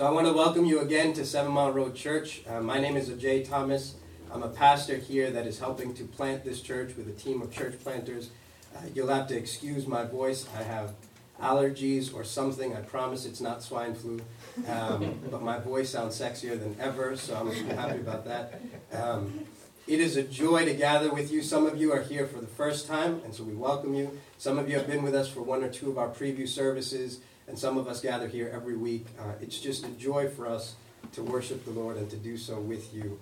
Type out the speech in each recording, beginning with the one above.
So I want to welcome you again to Seven Mile Road Church. Uh, my name is Ajay Thomas. I'm a pastor here that is helping to plant this church with a team of church planters. Uh, you'll have to excuse my voice. I have allergies or something. I promise it's not swine flu. Um, but my voice sounds sexier than ever, so I'm happy about that. Um, it is a joy to gather with you. Some of you are here for the first time, and so we welcome you. Some of you have been with us for one or two of our preview services, and some of us gather here every week. Uh, it's just a joy for us to worship the Lord and to do so with you.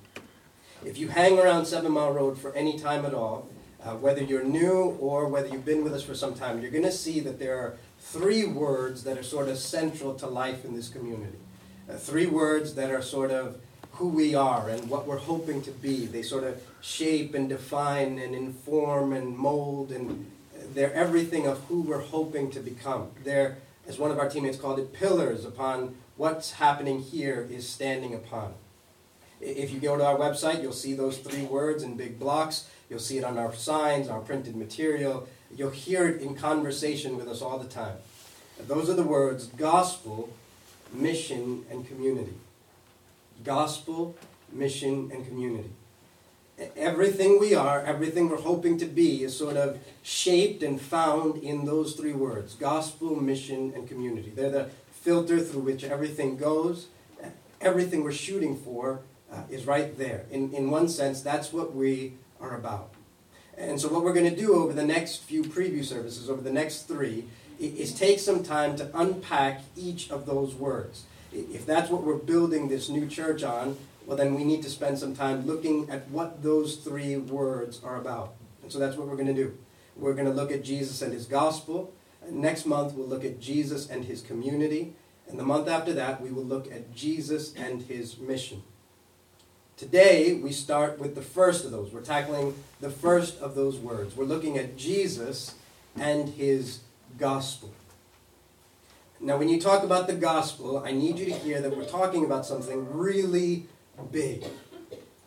If you hang around Seven Mile Road for any time at all, uh, whether you're new or whether you've been with us for some time, you're going to see that there are three words that are sort of central to life in this community. Uh, three words that are sort of who we are and what we're hoping to be. They sort of shape and define and inform and mold, and they're everything of who we're hoping to become. They're, as one of our teammates called it, pillars upon what's happening here is standing upon. If you go to our website, you'll see those three words in big blocks. You'll see it on our signs, our printed material. You'll hear it in conversation with us all the time. Those are the words gospel, mission, and community gospel, mission, and community. Everything we are, everything we're hoping to be, is sort of shaped and found in those three words gospel, mission, and community. They're the filter through which everything goes. Everything we're shooting for uh, is right there. In, in one sense, that's what we are about. And so, what we're going to do over the next few preview services, over the next three, is take some time to unpack each of those words if that's what we're building this new church on, well, then we need to spend some time looking at what those three words are about. And so that's what we're going to do. We're going to look at Jesus and his gospel. Next month, we'll look at Jesus and his community. And the month after that, we will look at Jesus and his mission. Today, we start with the first of those. We're tackling the first of those words. We're looking at Jesus and his gospel. Now, when you talk about the gospel, I need you to hear that we're talking about something really big.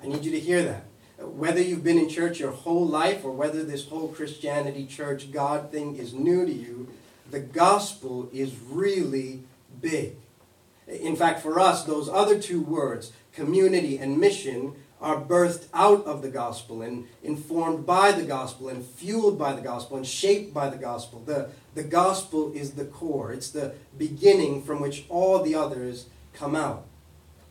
I need you to hear that. Whether you've been in church your whole life or whether this whole Christianity, church, God thing is new to you, the gospel is really big. In fact, for us, those other two words, community and mission, are birthed out of the gospel and informed by the gospel and fueled by the gospel and shaped by the gospel. The, the gospel is the core, it's the beginning from which all the others come out.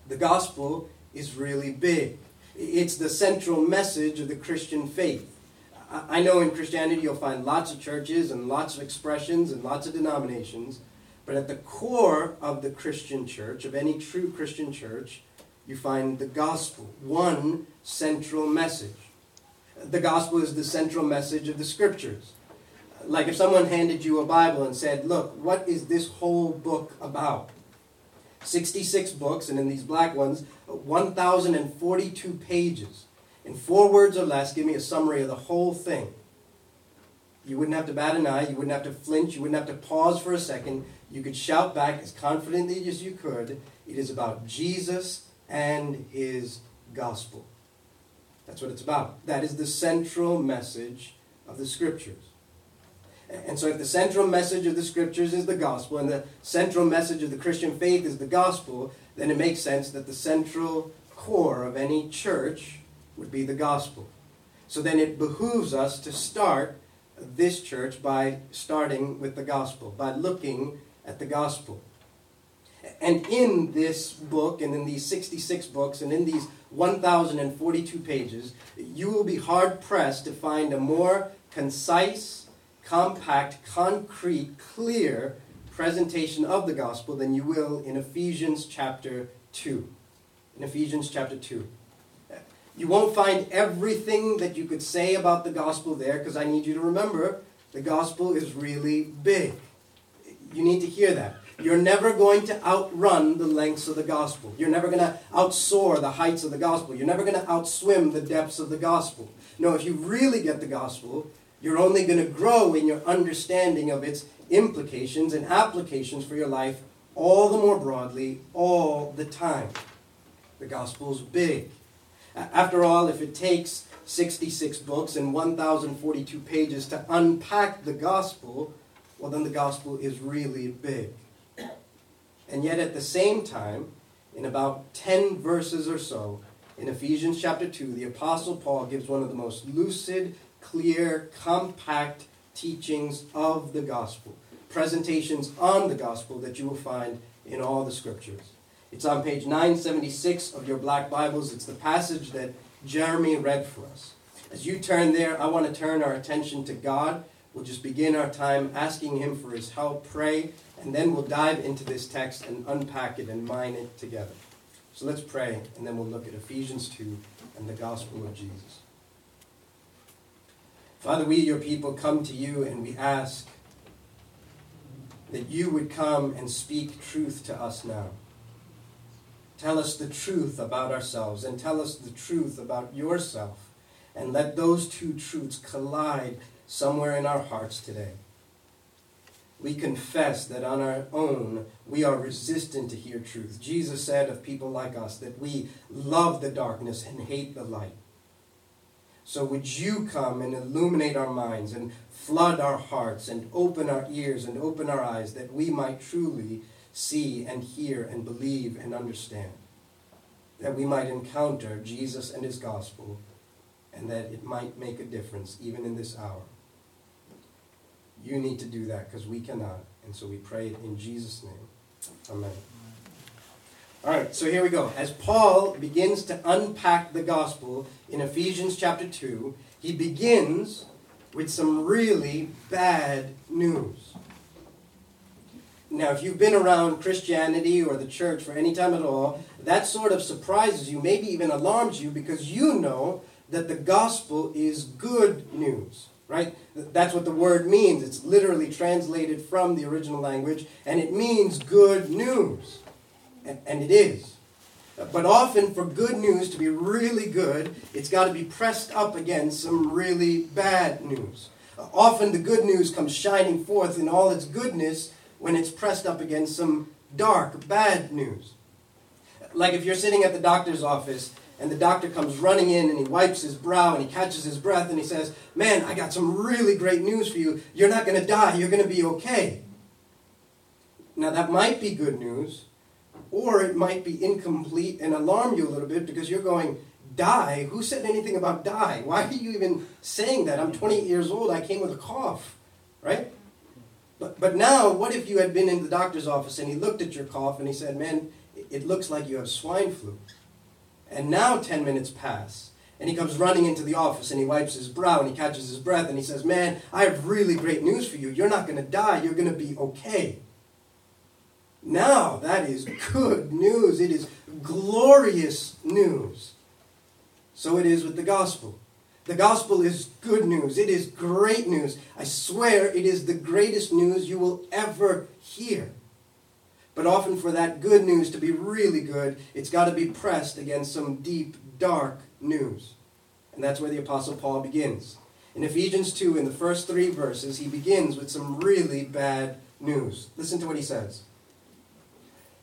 The gospel is really big, it's the central message of the Christian faith. I know in Christianity you'll find lots of churches and lots of expressions and lots of denominations, but at the core of the Christian church, of any true Christian church, you find the gospel, one central message. The gospel is the central message of the scriptures. Like if someone handed you a Bible and said, Look, what is this whole book about? 66 books, and in these black ones, uh, 1,042 pages. In four words or less, give me a summary of the whole thing. You wouldn't have to bat an eye, you wouldn't have to flinch, you wouldn't have to pause for a second. You could shout back as confidently as you could. It is about Jesus and his gospel. That's what it's about. That is the central message of the scriptures. And so, if the central message of the scriptures is the gospel, and the central message of the Christian faith is the gospel, then it makes sense that the central core of any church would be the gospel. So then it behooves us to start this church by starting with the gospel, by looking at the gospel. And in this book, and in these 66 books, and in these 1,042 pages, you will be hard pressed to find a more concise, compact, concrete, clear presentation of the gospel than you will in Ephesians chapter 2. In Ephesians chapter 2. You won't find everything that you could say about the gospel there because I need you to remember the gospel is really big. You need to hear that. You're never going to outrun the lengths of the gospel. You're never going to outsoar the heights of the gospel. You're never going to outswim the depths of the gospel. No, if you really get the gospel, you're only going to grow in your understanding of its implications and applications for your life all the more broadly, all the time. The gospel's big. After all, if it takes 66 books and 1,042 pages to unpack the gospel, well, then the gospel is really big. And yet, at the same time, in about 10 verses or so, in Ephesians chapter 2, the Apostle Paul gives one of the most lucid, clear, compact teachings of the gospel, presentations on the gospel that you will find in all the scriptures. It's on page 976 of your black Bibles. It's the passage that Jeremy read for us. As you turn there, I want to turn our attention to God. We'll just begin our time asking Him for His help, pray, and then we'll dive into this text and unpack it and mine it together. So let's pray, and then we'll look at Ephesians 2 and the gospel of Jesus. Father, we, your people, come to you and we ask that you would come and speak truth to us now. Tell us the truth about ourselves and tell us the truth about yourself. And let those two truths collide somewhere in our hearts today. We confess that on our own we are resistant to hear truth. Jesus said of people like us that we love the darkness and hate the light. So would you come and illuminate our minds and flood our hearts and open our ears and open our eyes that we might truly see and hear and believe and understand. That we might encounter Jesus and his gospel and that it might make a difference even in this hour. You need to do that because we cannot. And so we pray it in Jesus' name. Amen. All right, so here we go. As Paul begins to unpack the gospel in Ephesians chapter 2, he begins with some really bad news. Now, if you've been around Christianity or the church for any time at all, that sort of surprises you, maybe even alarms you, because you know that the gospel is good news, right? That's what the word means. It's literally translated from the original language, and it means good news and it is. But often, for good news to be really good, it's got to be pressed up against some really bad news. Often, the good news comes shining forth in all its goodness when it's pressed up against some dark, bad news. Like if you're sitting at the doctor's office and the doctor comes running in and he wipes his brow and he catches his breath and he says, Man, I got some really great news for you. You're not going to die. You're going to be okay. Now, that might be good news, or it might be incomplete and alarm you a little bit because you're going, die? Who said anything about die? Why are you even saying that? I'm 28 years old. I came with a cough, right? But, but now, what if you had been in the doctor's office and he looked at your cough and he said, man, it looks like you have swine flu. And now 10 minutes pass. And he comes running into the office and he wipes his brow and he catches his breath and he says, Man, I have really great news for you. You're not going to die. You're going to be okay. Now that is good news. It is glorious news. So it is with the gospel. The gospel is good news. It is great news. I swear it is the greatest news you will ever hear. But often, for that good news to be really good, it's got to be pressed against some deep, dark news. And that's where the Apostle Paul begins. In Ephesians 2, in the first three verses, he begins with some really bad news. Listen to what he says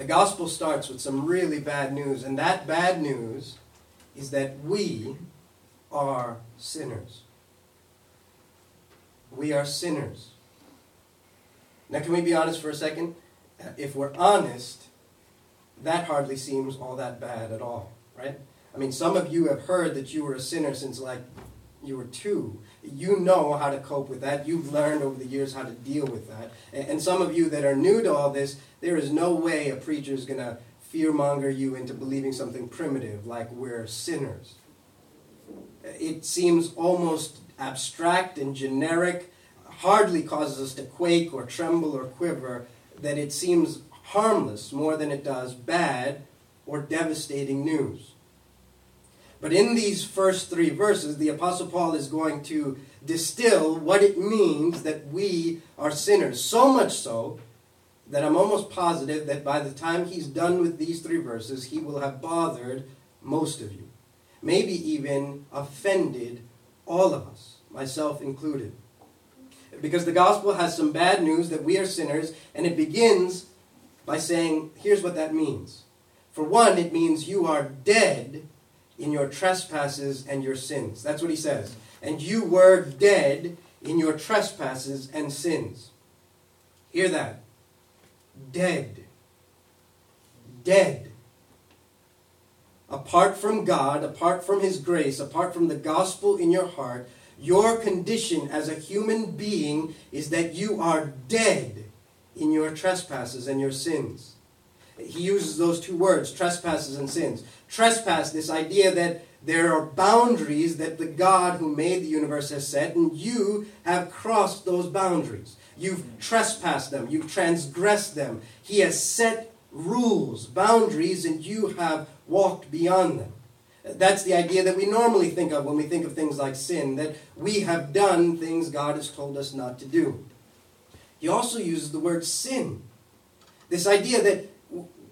The gospel starts with some really bad news, and that bad news is that we are sinners. We are sinners. Now, can we be honest for a second? Uh, if we're honest, that hardly seems all that bad at all, right? I mean, some of you have heard that you were a sinner since like you were two. You know how to cope with that. You've learned over the years how to deal with that. And some of you that are new to all this, there is no way a preacher is going to fearmonger you into believing something primitive like we're sinners. It seems almost abstract and generic, hardly causes us to quake or tremble or quiver, that it seems harmless more than it does bad or devastating news. But in these first three verses, the Apostle Paul is going to distill what it means that we are sinners. So much so that I'm almost positive that by the time he's done with these three verses, he will have bothered most of you. Maybe even offended all of us, myself included. Because the gospel has some bad news that we are sinners, and it begins by saying, here's what that means. For one, it means you are dead in your trespasses and your sins. That's what he says. And you were dead in your trespasses and sins. Hear that. Dead. Dead. Apart from God, apart from His grace, apart from the gospel in your heart, your condition as a human being is that you are dead in your trespasses and your sins. He uses those two words, trespasses and sins. Trespass, this idea that there are boundaries that the God who made the universe has set, and you have crossed those boundaries. You've trespassed them, you've transgressed them. He has set rules, boundaries, and you have walked beyond them. That's the idea that we normally think of when we think of things like sin, that we have done things God has told us not to do. He also uses the word sin. This idea that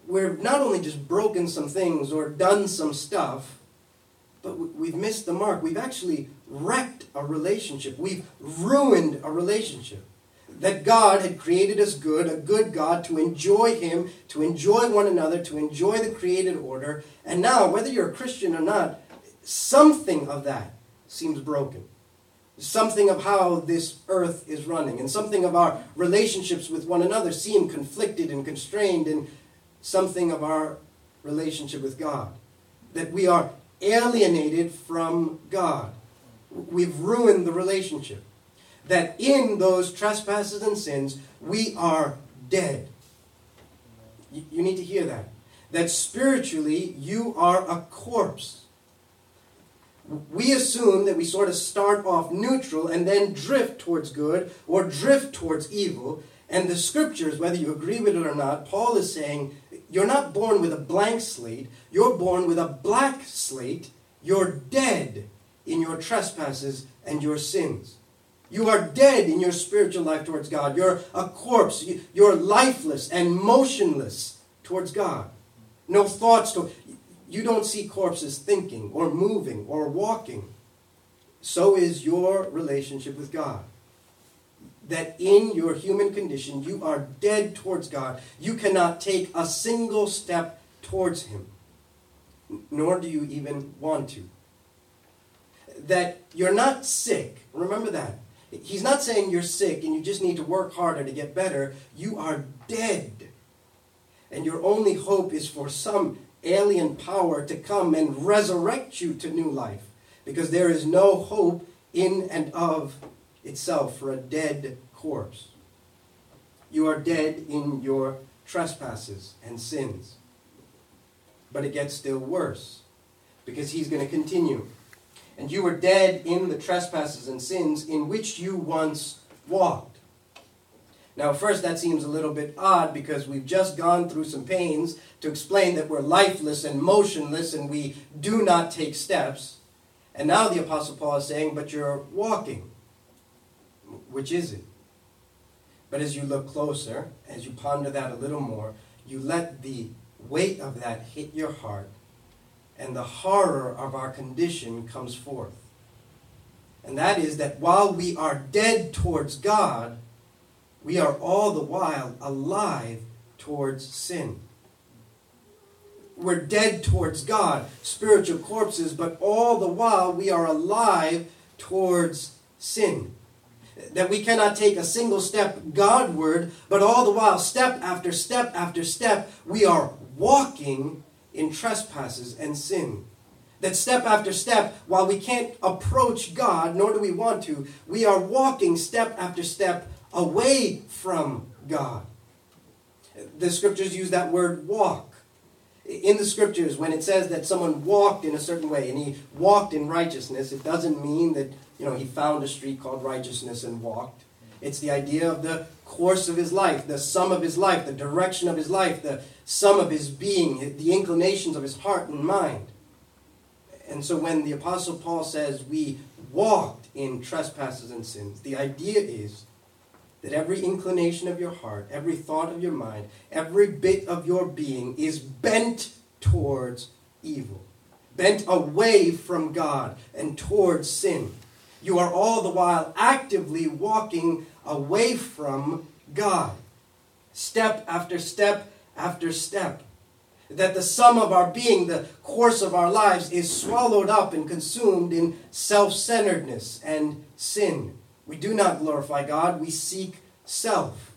we've not only just broken some things or done some stuff, but we've missed the mark. We've actually wrecked a relationship. We've ruined a relationship. That God had created us good, a good God, to enjoy Him, to enjoy one another, to enjoy the created order. And now, whether you're a Christian or not, something of that seems broken something of how this earth is running, and something of our relationships with one another seem conflicted and constrained, and something of our relationship with God. That we are alienated from God. We've ruined the relationship. That in those trespasses and sins, we are dead. You, need to hear that. That spiritually, you are a corpse we assume that we sort of start off neutral and then drift towards good or drift towards evil. And the scriptures, whether you agree with it or not, Paul is saying you're not born with a blank slate, you're born with a black slate. You're dead in your trespasses and your sins. You are dead in your spiritual life towards God. You're a corpse. You're lifeless and motionless towards God. No thoughts. To, you don't see corpses thinking or moving or walking. So is your relationship with God. That in your human condition, you are dead towards God. You cannot take a single step towards Him, nor do you even want to. That you're not sick. Remember that. He's not saying you're sick and you just need to work harder to get better. You are dead. And your only hope is for some alien power to come and resurrect you to new life because there is no hope in and of itself for a dead corpse. You are dead in your trespasses and sins. But it gets still worse because he's going to continue. And you were dead in the trespasses and sins in which you once walked now, first, that seems a little bit odd because we've just gone through some pains to explain that we're lifeless and motionless and we do not take steps. And now the Apostle Paul is saying, but you're walking. Which is it? But as you look closer, as you ponder that a little more, you let the weight of that hit your heart, and the horror of our condition comes forth. And that is that while we are dead towards God, we are all the while alive towards sin. We're dead towards God, spiritual corpses, but all the while we are alive towards sin. That we cannot take a single step Godward, but all the while, step after step after step, we are walking in trespasses and sin. That step after step, while we can't approach God, nor do we want to, we are walking step after step away from God. The scriptures use that word walk. In the scriptures, when it says that someone walked in a certain way and he walked in righteousness, it doesn't mean that you know he found a street called righteousness and walked. It's the idea of the course of his life, the sum of his life, the direction of his life, the sum of his being, the inclinations of his heart and mind. And so when the Apostle Paul says we walked in trespasses and sins, the idea is that every inclination of your heart, every thought of your mind, every bit of your being is bent towards evil, bent away from God and towards sin. You are all the while actively walking away from God, step after step after step. That the sum of our being, the course of our lives, is swallowed up and consumed in self centeredness and sin. We do not glorify God, we seek self.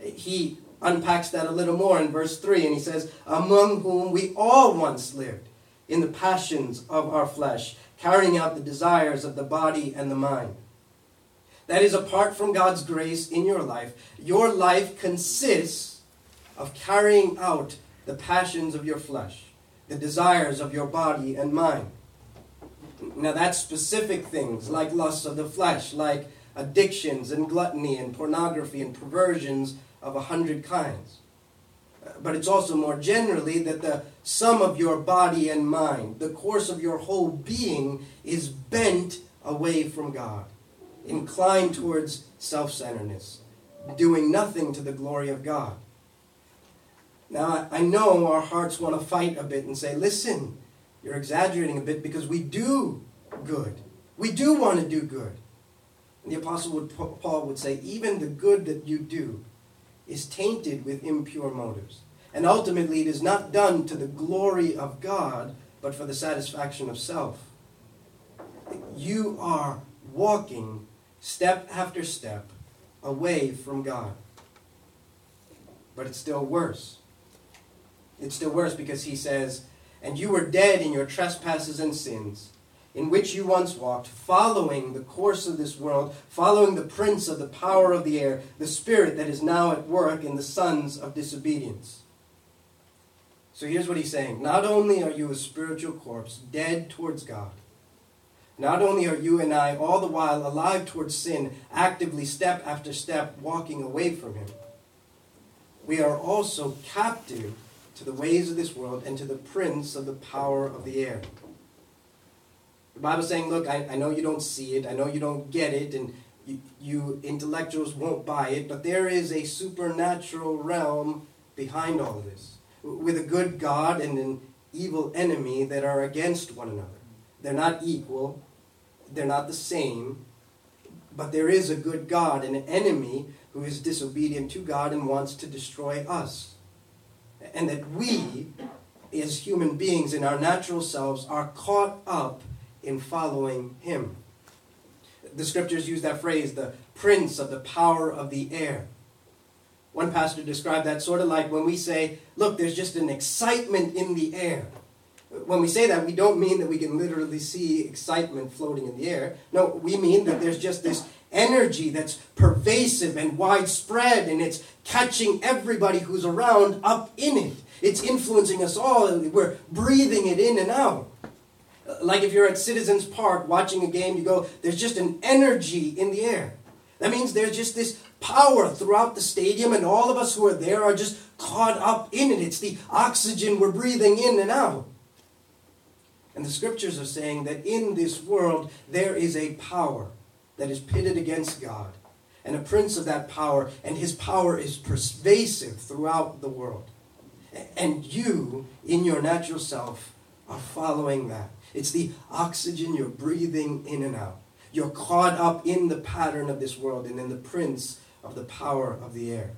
He unpacks that a little more in verse 3, and he says, Among whom we all once lived in the passions of our flesh, carrying out the desires of the body and the mind. That is, apart from God's grace in your life, your life consists of carrying out the passions of your flesh, the desires of your body and mind. Now, that's specific things like lusts of the flesh, like addictions and gluttony and pornography and perversions of a hundred kinds. But it's also more generally that the sum of your body and mind, the course of your whole being, is bent away from God, inclined towards self centeredness, doing nothing to the glory of God. Now, I know our hearts want to fight a bit and say, listen, you're exaggerating a bit because we do good. We do want to do good. And the Apostle Paul would say, even the good that you do is tainted with impure motives. And ultimately, it is not done to the glory of God, but for the satisfaction of self. You are walking step after step away from God. But it's still worse. It's still worse because he says, And you were dead in your trespasses and sins in which you once walked, following the course of this world, following the prince of the power of the air, the spirit that is now at work in the sons of disobedience. So here's what he's saying Not only are you a spiritual corpse, dead towards God, not only are you and I all the while alive towards sin, actively step after step walking away from Him, we are also captive to the ways of this world and to the prince of the power of the air. The Bible's saying, look, I, I know you don't see it, I know you don't get it, and you, you intellectuals won't buy it, but there is a supernatural realm behind all of this, with a good God and an evil enemy that are against one another. They're not equal, they're not the same, but there is a good God and an enemy who is disobedient to God and wants to destroy us. And that we, as human beings in our natural selves, are caught up in following him. The scriptures use that phrase, the prince of the power of the air. One pastor described that sort of like when we say, look, there's just an excitement in the air. When we say that, we don't mean that we can literally see excitement floating in the air. No, we mean that there's just this energy that's pervasive and widespread and it's catching everybody who's around up in it. It's influencing us all. We're breathing it in and out like if you're at Citizens Park watching a game, you go, there's just an energy in the air. That means there's just this power throughout the stadium, and all of us who are there are just caught up in it. It's the oxygen we're breathing in and out. And the scriptures are saying that in this world there is a power that is pitted against God, and a prince of that power, and his power is pervasive throughout the world. And you, in your natural self, are following that. It's the oxygen you're breathing in and out. You're caught up in the pattern of this world and in the prince of the power of the air.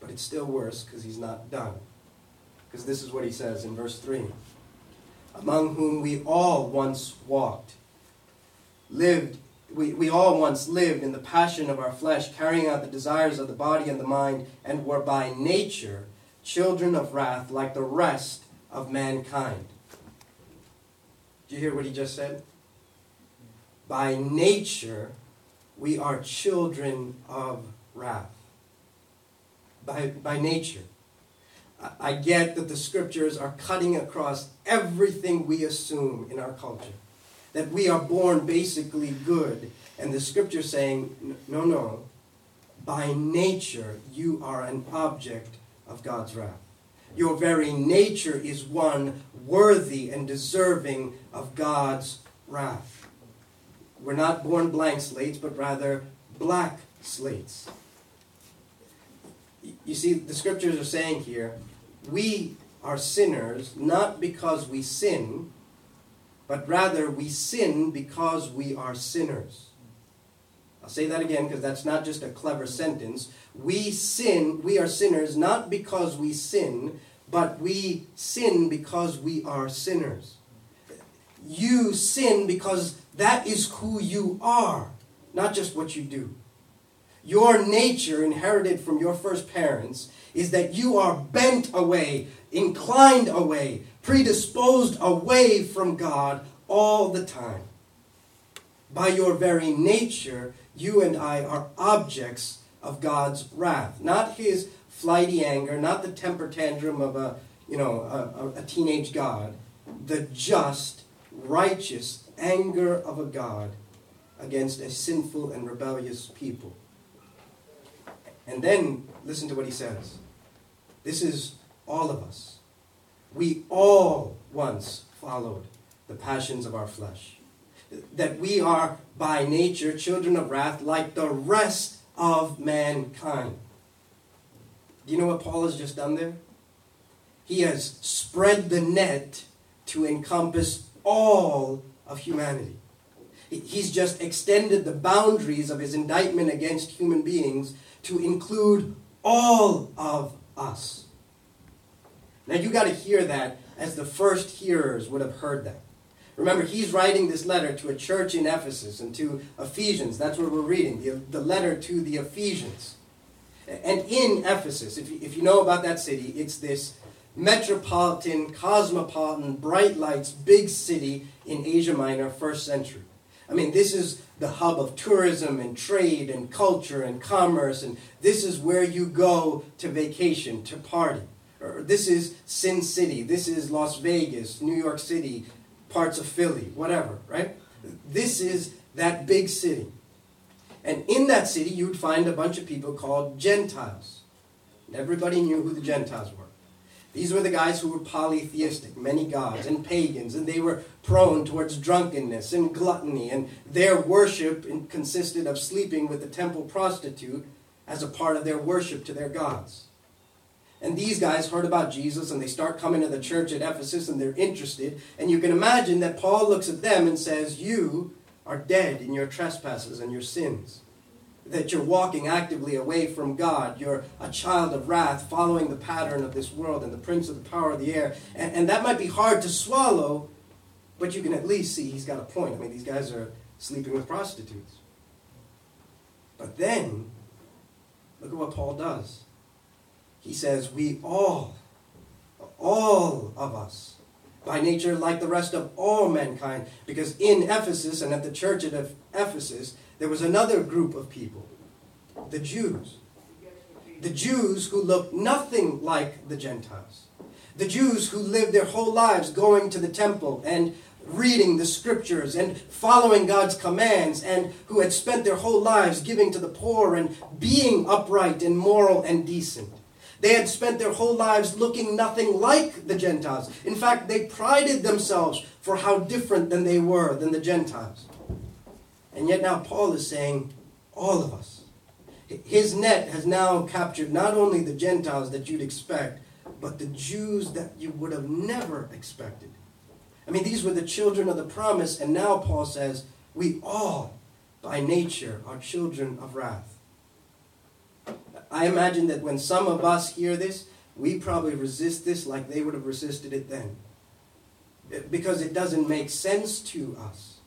But it's still worse because he's not done. Because this is what he says in verse 3 Among whom we all once walked, lived, we, we all once lived in the passion of our flesh, carrying out the desires of the body and the mind, and were by nature children of wrath like the rest of mankind. Do you hear what he just said? By nature, we are children of wrath. By, by nature. I get that the scriptures are cutting across everything we assume in our culture. That we are born basically good. And the scripture saying, no, no. By nature, you are an object of God's wrath. Your very nature is one worthy and deserving of God's wrath. We're not born blank slates, but rather black slates. You see, the scriptures are saying here, we are sinners not because we sin, but rather we sin because we are sinners. I'll say that again because that's not just a clever sentence. We sin, we are sinners not because we sin, but we sin because we are sinners. You sin because that is who you are, not just what you do. Your nature, inherited from your first parents, is that you are bent away, inclined away, predisposed away from God all the time. By your very nature, you and I are objects of God's wrath, not his flighty anger, not the temper tantrum of a, you know, a, a, teenage God, the just, righteous anger of a God against a sinful and rebellious people. And then listen to what he says. This is all of us. We all once followed the passions of our flesh. That we are by nature children of wrath like the rest of mankind. Do you know what Paul has just done there? He has spread the net to encompass all of humanity. He's just extended the boundaries of his indictment against human beings to include all of us. Now you got to hear that as the first hearers would have heard that. Remember, he's writing this letter to a church in Ephesus and to Ephesians. That's what we're reading, the, the letter to the Ephesians. And in Ephesus, if you, if you know about that city, it's this metropolitan, cosmopolitan, bright lights, big city in Asia Minor, first century. I mean, this is the hub of tourism and trade and culture and commerce, and this is where you go to vacation, to party. Or this is Sin City, this is Las Vegas, New York City, parts of Philly, whatever, right? This is that big city. And in that city, you would find a bunch of people called Gentiles. And everybody knew who the Gentiles were. These were the guys who were polytheistic, many gods, and pagans, and they were prone towards drunkenness and gluttony, and their worship consisted of sleeping with the temple prostitute as a part of their worship to their gods. And these guys heard about Jesus and they start coming to the church at Ephesus and they're interested. And you can imagine that Paul looks at them and says, You are dead in your trespasses and your sins. That you're walking actively away from God. You're a child of wrath, following the pattern of this world and the prince of the power of the air. And, and that might be hard to swallow, but you can at least see he's got a point. I mean, these guys are sleeping with prostitutes. But then, look at what Paul does he says, We all, all of us, by nature like the rest of all mankind, because in Ephesus and at the church at Ephesus, there was another group of people, the Jews. The Jews who looked nothing like the Gentiles. The Jews who lived their whole lives going to the temple and reading the scriptures and following God's commands, and who had spent their whole lives giving to the poor and being upright and moral and decent. They had spent their whole lives looking nothing like the Gentiles. In fact, they prided themselves for how different than they were than the Gentiles. And yet now Paul is saying, all of us. His net has now captured not only the Gentiles that you'd expect, but the Jews that you would have never expected. I mean, these were the children of the promise, and now Paul says, we all, by nature, are children of wrath. I imagine that when some of us hear this, we probably resist this like they would have resisted it then. Because it doesn't make sense to us.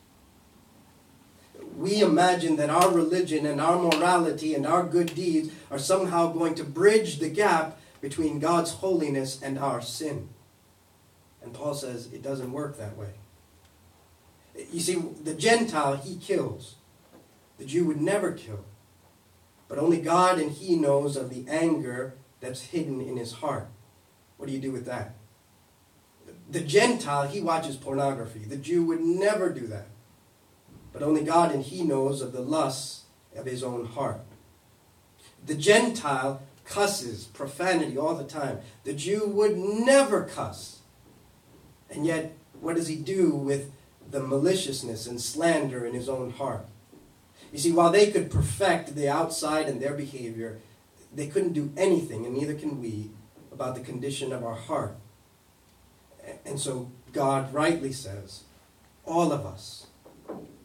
We imagine that our religion and our morality and our good deeds are somehow going to bridge the gap between God's holiness and our sin. And Paul says it doesn't work that way. You see, the Gentile, he kills. The Jew would never kill. But only God and He knows of the anger that's hidden in his heart. What do you do with that? The Gentile, he watches pornography. The Jew would never do that. But only God and He knows of the lusts of his own heart. The Gentile cusses, profanity all the time. The Jew would never cuss. And yet, what does he do with the maliciousness and slander in his own heart? You see, while they could perfect the outside and their behavior, they couldn't do anything, and neither can we, about the condition of our heart. And so God rightly says, all of us,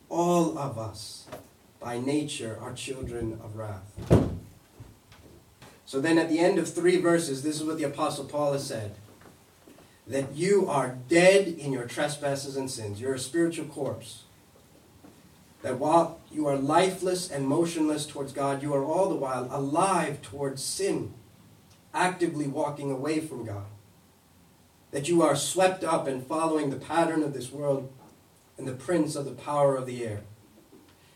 all of us, by nature, are children of wrath. So then at the end of three verses, this is what the Apostle Paul has said that you are dead in your trespasses and sins. You're a spiritual corpse. That while you are lifeless and motionless towards God, you are all the while alive towards sin, actively walking away from God. That you are swept up and following the pattern of this world and the prince of the power of the air.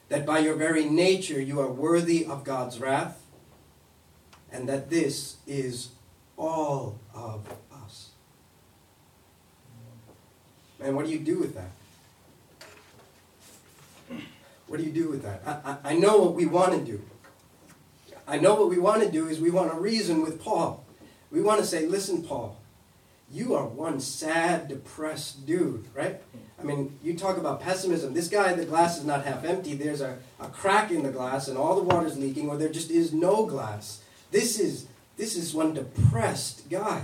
That by your very nature you are worthy of God's wrath, and that this is all of us. And what do you do with that? What do you do with that? I, I, I know what we want to do. I know what we want to do is we want to reason with Paul. We want to say, listen, Paul, you are one sad, depressed dude, right? I mean, you talk about pessimism. This guy, the glass is not half empty. There's a, a crack in the glass and all the water's leaking, or there just is no glass. This is this is one depressed guy.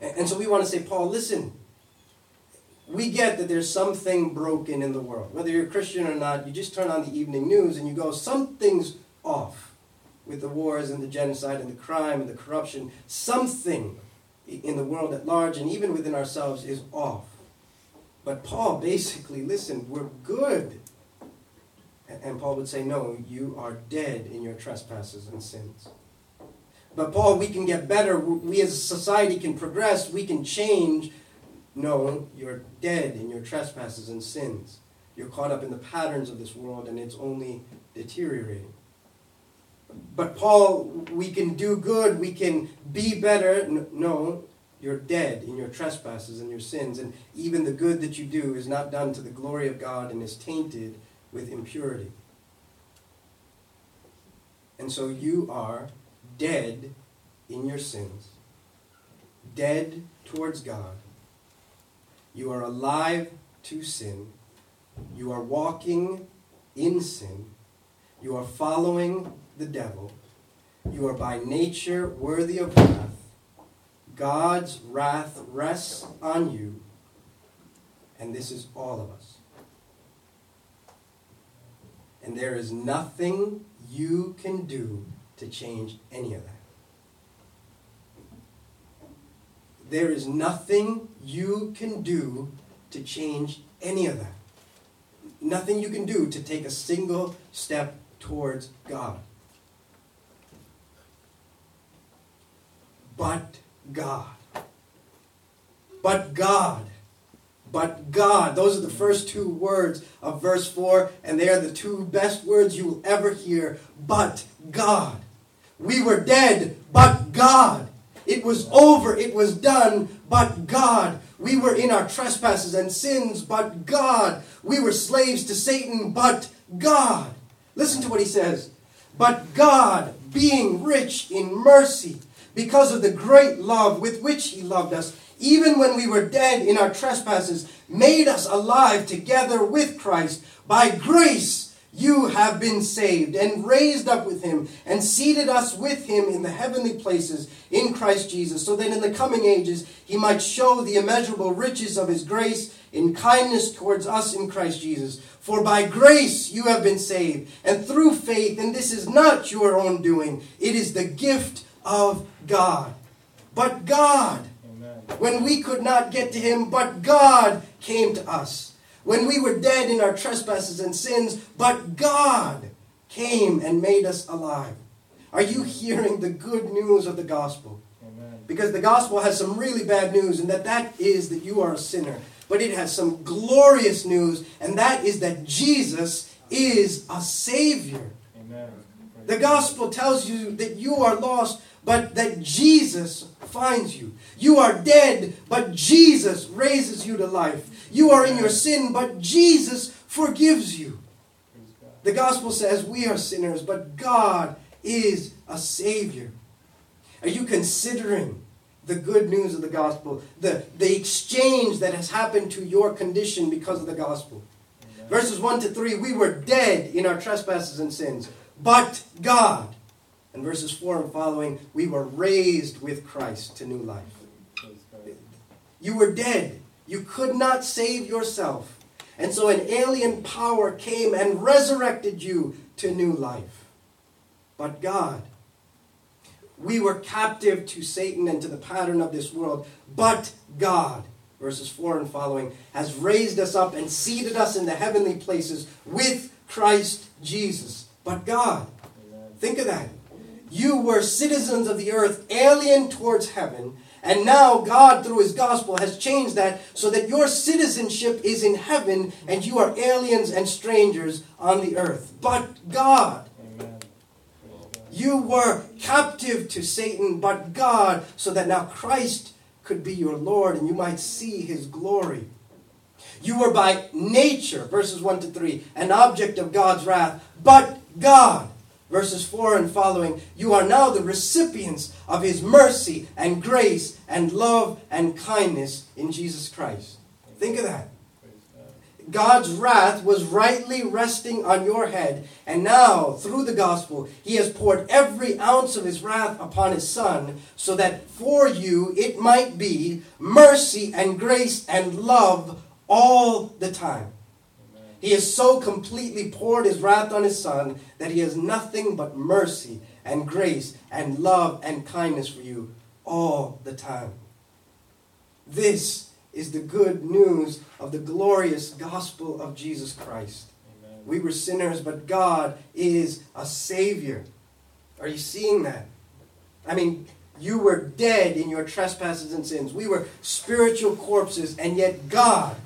And, and so we want to say, Paul, listen, we get that there's something broken in the world. Whether you're a Christian or not, you just turn on the evening news and you go, something's off with the wars and the genocide and the crime and the corruption. Something in the world at large and even within ourselves is off. But Paul basically, listen, we're good. And Paul would say, no, you are dead in your trespasses and sins. But Paul, we can get better. We as a society can progress. We can change no, you're dead in your trespasses and sins. You're caught up in the patterns of this world and it's only deteriorating. But Paul, we can do good, we can be better. No, you're dead in your trespasses and your sins. And even the good that you do is not done to the glory of God and is tainted with impurity. And so you are dead in your sins, dead towards God, you are alive to sin. You are walking in sin. You are following the devil. You are by nature worthy of wrath. God's wrath rests on you. And this is all of us. And there is nothing you can do to change any of that. There is nothing you can do to change any of that. Nothing you can do to take a single step towards God. But God. But God. But God. Those are the first two words of verse 4, and they are the two best words you will ever hear. But God. We were dead, but God. It was over, it was done, but God. We were in our trespasses and sins, but God. We were slaves to Satan, but God. Listen to what he says. But God, being rich in mercy, because of the great love with which he loved us, even when we were dead in our trespasses, made us alive together with Christ. By grace you have been saved and raised up with him and seated us with him in the heavenly places in Christ Jesus, so that in the coming ages he might show the immeasurable riches of his grace in kindness towards us in Christ Jesus. For by grace you have been saved, and through faith, and this is not your own doing, it is the gift of God. But God, Amen. when we could not get to him, but God came to us when we were dead in our trespasses and sins, but God came and made us alive. Are you hearing the good news of the gospel? Amen. Because the gospel has some really bad news, and that that is that you are a sinner. But it has some glorious news, and that is that Jesus is a Savior. Amen. The gospel tells you that you are lost, but that Jesus finds you. You are dead, but Jesus raises you to life. You are in your sin, but Jesus forgives you. The gospel says we are sinners, but God is a Savior. Are you considering the good news of the gospel? The, the exchange that has happened to your condition because of the gospel? Verses 1 to 3, we were dead in our trespasses and sins, but God. And verses 4 and following, we were raised with Christ to new life. You were dead. You could not save yourself. And so an alien power came and resurrected you to new life. But God, we were captive to Satan and to the pattern of this world. But God, verses 4 and following, has raised us up and seated us in the heavenly places with Christ Jesus. But God, think of that. You were citizens of the earth, alien towards heaven, and now God, through His gospel, has changed that so that your citizenship is in heaven and you are aliens and strangers on the earth. But God, you were captive to Satan, but God, so that now Christ could be your Lord and you might see His glory. You were by nature, verses 1 to 3, an object of God's wrath, but God verses 4 and following, you are now the recipients of his mercy and grace and love and kindness in Jesus Christ. Think of that. God's wrath was rightly resting on your head, and now, through the gospel, he has poured every ounce of his wrath upon his son, so that for you it might be mercy and grace and love all the time. He has so completely poured his wrath on his son that he has nothing but mercy and grace and love and kindness for you all the time. This is the good news of the glorious gospel of Jesus Christ. Amen. We were sinners, but God is a Savior. Are you seeing that? I mean, you were dead in your trespasses and sins. We were spiritual corpses, and yet God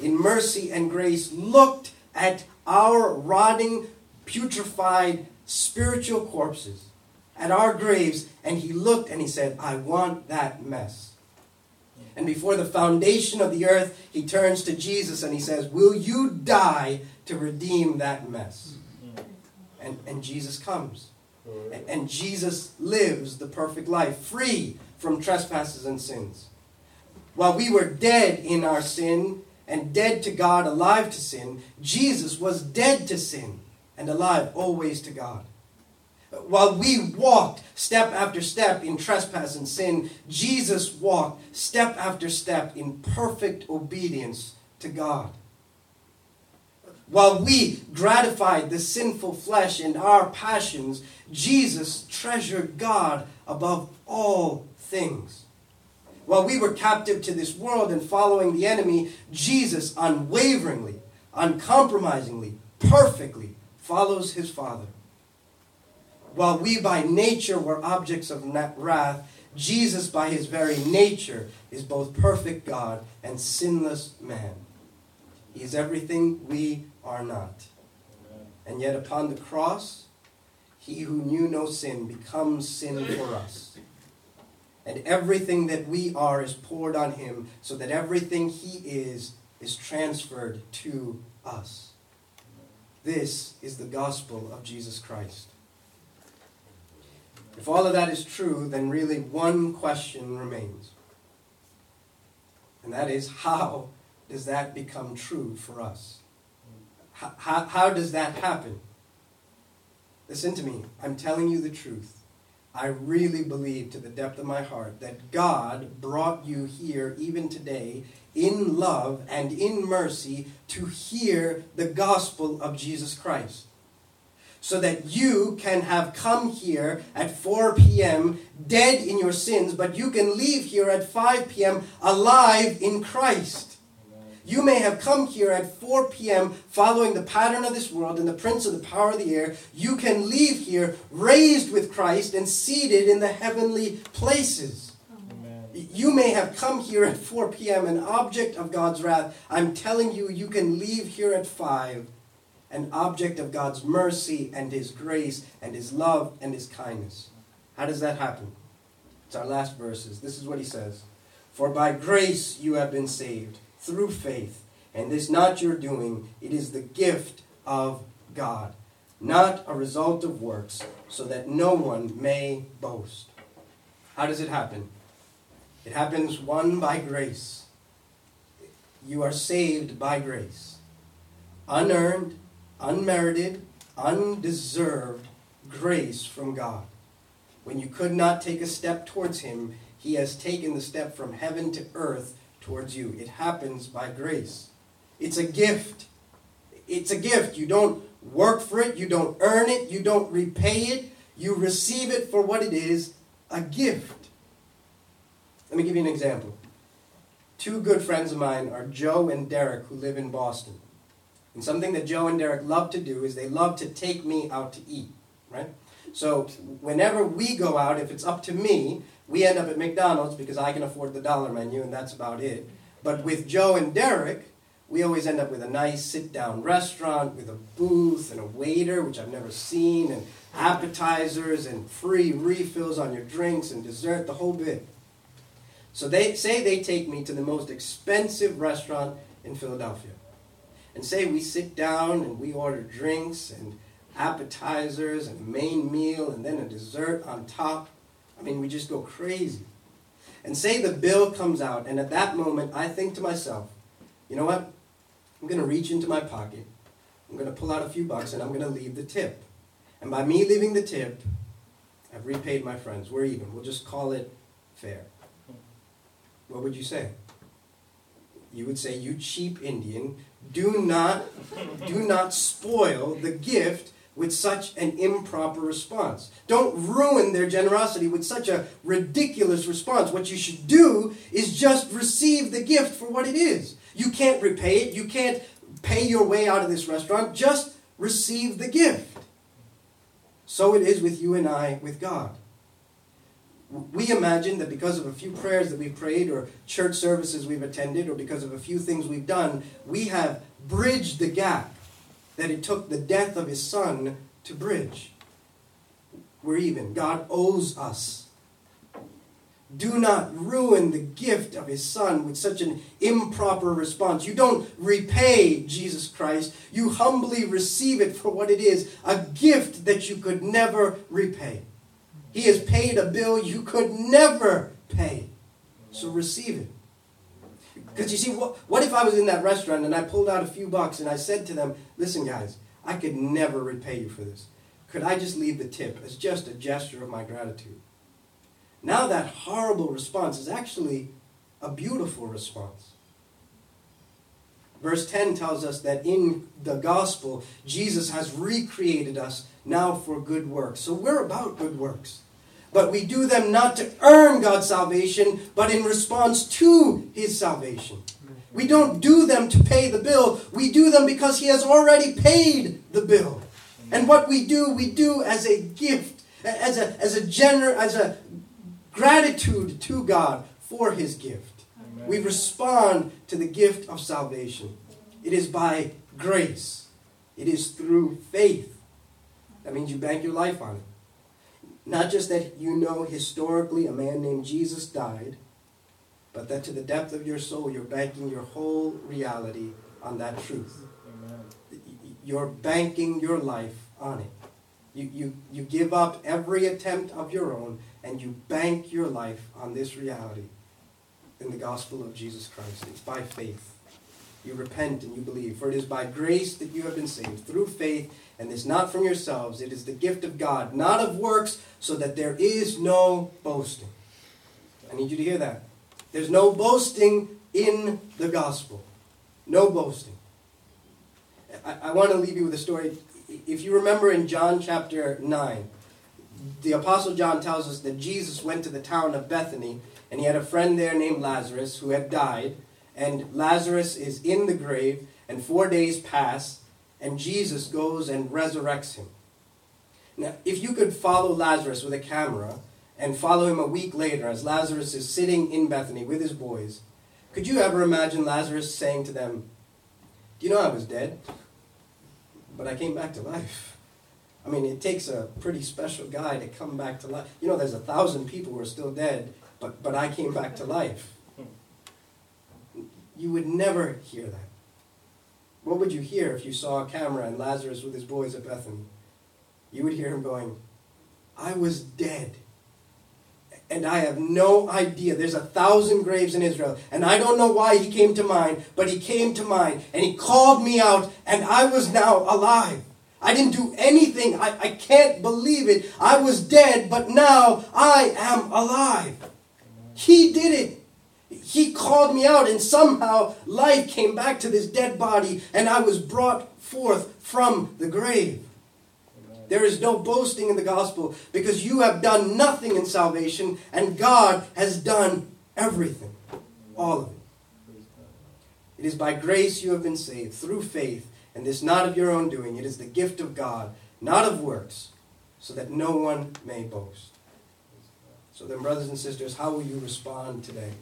in mercy and grace, looked at our rotting, putrefied spiritual corpses, at our graves, and he looked and he said, I want that mess. And before the foundation of the earth, he turns to Jesus and he says, Will you die to redeem that mess? And, and Jesus comes. And, and Jesus lives the perfect life, free from trespasses and sins. While we were dead in our sin, and dead to God, alive to sin, Jesus was dead to sin and alive always to God. While we walked step after step in trespass and sin, Jesus walked step after step in perfect obedience to God. While we gratified the sinful flesh and our passions, Jesus treasured God above all things. While we were captive to this world and following the enemy, Jesus unwaveringly, uncompromisingly, perfectly follows his Father. While we by nature were objects of wrath, Jesus by his very nature is both perfect God and sinless man. He is everything we are not. And yet upon the cross, he who knew no sin becomes sin for us and everything that we are is poured on him, so that everything he is is transferred to us. This is the gospel of Jesus Christ. If all of that is true, then really one question remains. And that is how does that become true for us? How, how, how does that happen? Listen to me. I'm telling you the truth. I really believe to the depth of my heart that God brought you here even today in love and in mercy to hear the gospel of Jesus Christ. So that you can have come here at 4 p.m. dead in your sins, but you can leave here at 5 p.m. alive in Christ. You may have come here at 4 p.m. following the pattern of this world and the prince of the power of the air. You can leave here raised with Christ and seated in the heavenly places. Amen. You may have come here at 4 p.m. an object of God's wrath. I'm telling you, you can leave here at 5 an object of God's mercy and His grace and His love and His kindness. How does that happen? It's our last verses. This is what He says For by grace you have been saved through faith. And this not your doing, it is the gift of God, not a result of works, so that no one may boast. How does it happen? It happens one by grace. You are saved by grace. unearned, unmerited, undeserved grace from God. When you could not take a step towards Him, He has taken the step from heaven to earth towards you. It happens by grace. It's a gift. It's a gift. You don't work for it, you don't earn it, you don't repay it, you receive it for what it is a gift. Let me give you an example. Two good friends of mine are Joe and Derek, who live in Boston. And something that Joe and Derek love to do is they love to take me out to eat, right? So whenever we go out, if it's up to me, we end up at McDonald's because I can afford the dollar menu and that's about it. But with Joe and Derek, we always end up with a nice sit down restaurant with a booth and a waiter, which I've never seen, and appetizers and free refills on your drinks and dessert, the whole bit. So they say they take me to the most expensive restaurant in Philadelphia. And say we sit down and we order drinks and appetizers and a main meal and then a dessert on top. I mean, we just go crazy. And say the bill comes out, and at that moment I think to myself, you know what? I'm going to reach into my pocket, I'm going to pull out a few bucks, and I'm going to leave the tip. And by me leaving the tip, I've repaid my friends. We're even. We'll just call it fair. What would you say? You would say, you cheap Indian, do not, do not spoil the gift with such an improper response. Don't ruin their generosity with such a ridiculous response. What you should do is just receive the gift for what it is. You can't repay it, you can't pay your way out of this restaurant, just receive the gift. So it is with you and I with God. We imagine that because of a few prayers that we've prayed, or church services we've attended, or because of a few things we've done, we have bridged the gap that it took the death of his son to bridge. We're even. God owes us. Do not ruin the gift of his son with such an improper response. You don't repay Jesus Christ. You humbly receive it for what it is a gift that you could never repay. He has paid a bill you could never pay. So receive it. Because you see, what, what if I was in that restaurant and I pulled out a few bucks and I said to them, listen, guys, I could never repay you for this. Could I just leave the tip as just a gesture of my gratitude? Now that horrible response is actually a beautiful response. Verse 10 tells us that in the gospel, Jesus has recreated us now for good works. So we're about good works. But we do them not to earn God's salvation, but in response to His salvation. We don't do them to pay the bill. We do them because He has already paid the bill. And what we do, we do as a gift, as a, as a, gener- as a gratitude to God for His gift. Amen. We respond to the gift of salvation. It is by grace, it is through faith. That means you bank your life on it. Not just that you know historically a man named Jesus died, but that to the depth of your soul you're banking your whole reality on that truth. Amen. You're banking your life on it. You, you, you give up every attempt of your own and you bank your life on this reality in the gospel of Jesus Christ. It's by faith. You repent and you believe. For it is by grace that you have been saved, through faith, and this not from yourselves. It is the gift of God, not of works, so that there is no boasting. I need you to hear that. There's no boasting in the gospel. No boasting. I, I want to leave you with a story. If you remember in John chapter 9, the Apostle John tells us that Jesus went to the town of Bethany and he had a friend there named Lazarus who had died. And Lazarus is in the grave, and four days pass, and Jesus goes and resurrects him. Now, if you could follow Lazarus with a camera and follow him a week later as Lazarus is sitting in Bethany with his boys, could you ever imagine Lazarus saying to them, Do you know I was dead? But I came back to life. I mean, it takes a pretty special guy to come back to life. You know, there's a thousand people who are still dead, but, but I came back to life. You would never hear that. What would you hear if you saw a camera and Lazarus with his boys at Bethany? You would hear him going, I was dead, and I have no idea. There's a thousand graves in Israel, and I don't know why he came to mine, but he came to mine, and he called me out, and I was now alive. I didn't do anything. I, I can't believe it. I was dead, but now I am alive. He did it. He called me out, and somehow life came back to this dead body, and I was brought forth from the grave. There is no boasting in the gospel because you have done nothing in salvation and God has done everything. All of it. It is by grace you have been saved through faith, and this not of your own doing. It is the gift of God, not of works, so that no one may boast. So then, brothers and sisters, how will you respond today?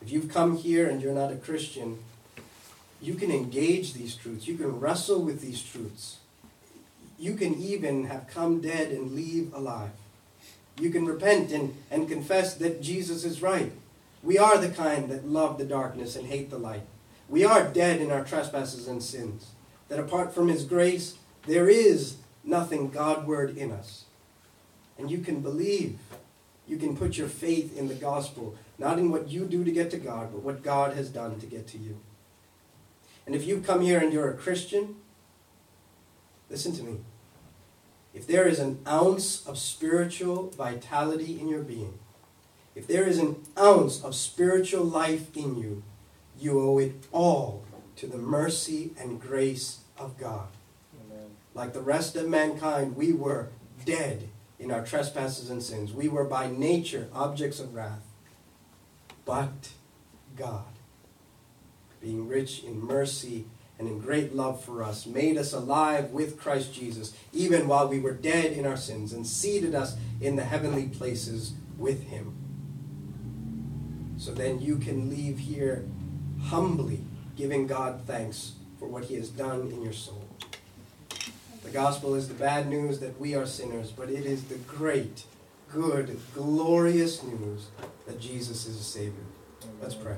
If you've come here and you're not a Christian, you can engage these truths. You can wrestle with these truths. You can even have come dead and leave alive. You can repent and, and confess that Jesus is right. We are the kind that love the darkness and hate the light. We are dead in our trespasses and sins. That apart from His grace, there is nothing Godward in us. And you can believe. You can put your faith in the gospel, not in what you do to get to God, but what God has done to get to you. And if you come here and you're a Christian, Listen to me. If there is an ounce of spiritual vitality in your being, if there is an ounce of spiritual life in you, you owe it all to the mercy and grace of God. Amen. Like the rest of mankind, we were dead in our trespasses and sins. We were by nature objects of wrath. But God, being rich in mercy and in great love for us, made us alive with Christ Jesus, even while we were dead in our sins, and seated us in the heavenly places with Him. So then you can leave here humbly giving God thanks for what He has done in your soul. The gospel is the bad news that we are sinners, but it is the great, good, glorious news that Jesus is a Savior. Let's pray.